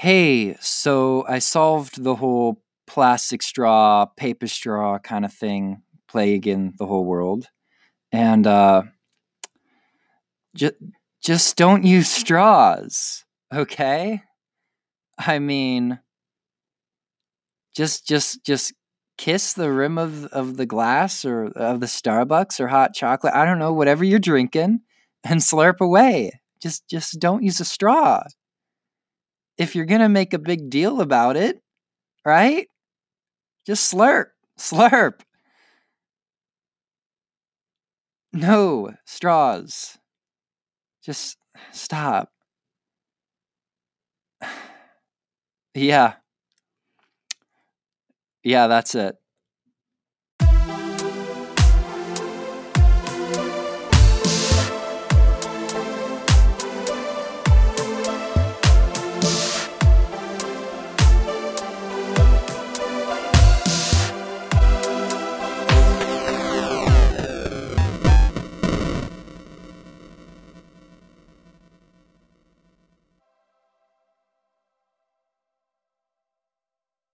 hey, so I solved the whole plastic straw, paper straw kind of thing plague in the whole world. And uh, just, just don't use straws, okay? I mean, just, just, just kiss the rim of, of the glass or of the Starbucks or hot chocolate. I don't know, whatever you're drinking, and slurp away. Just, just don't use a straw. If you're gonna make a big deal about it, right? Just slurp, slurp. No straws. Just stop. yeah. Yeah, that's it.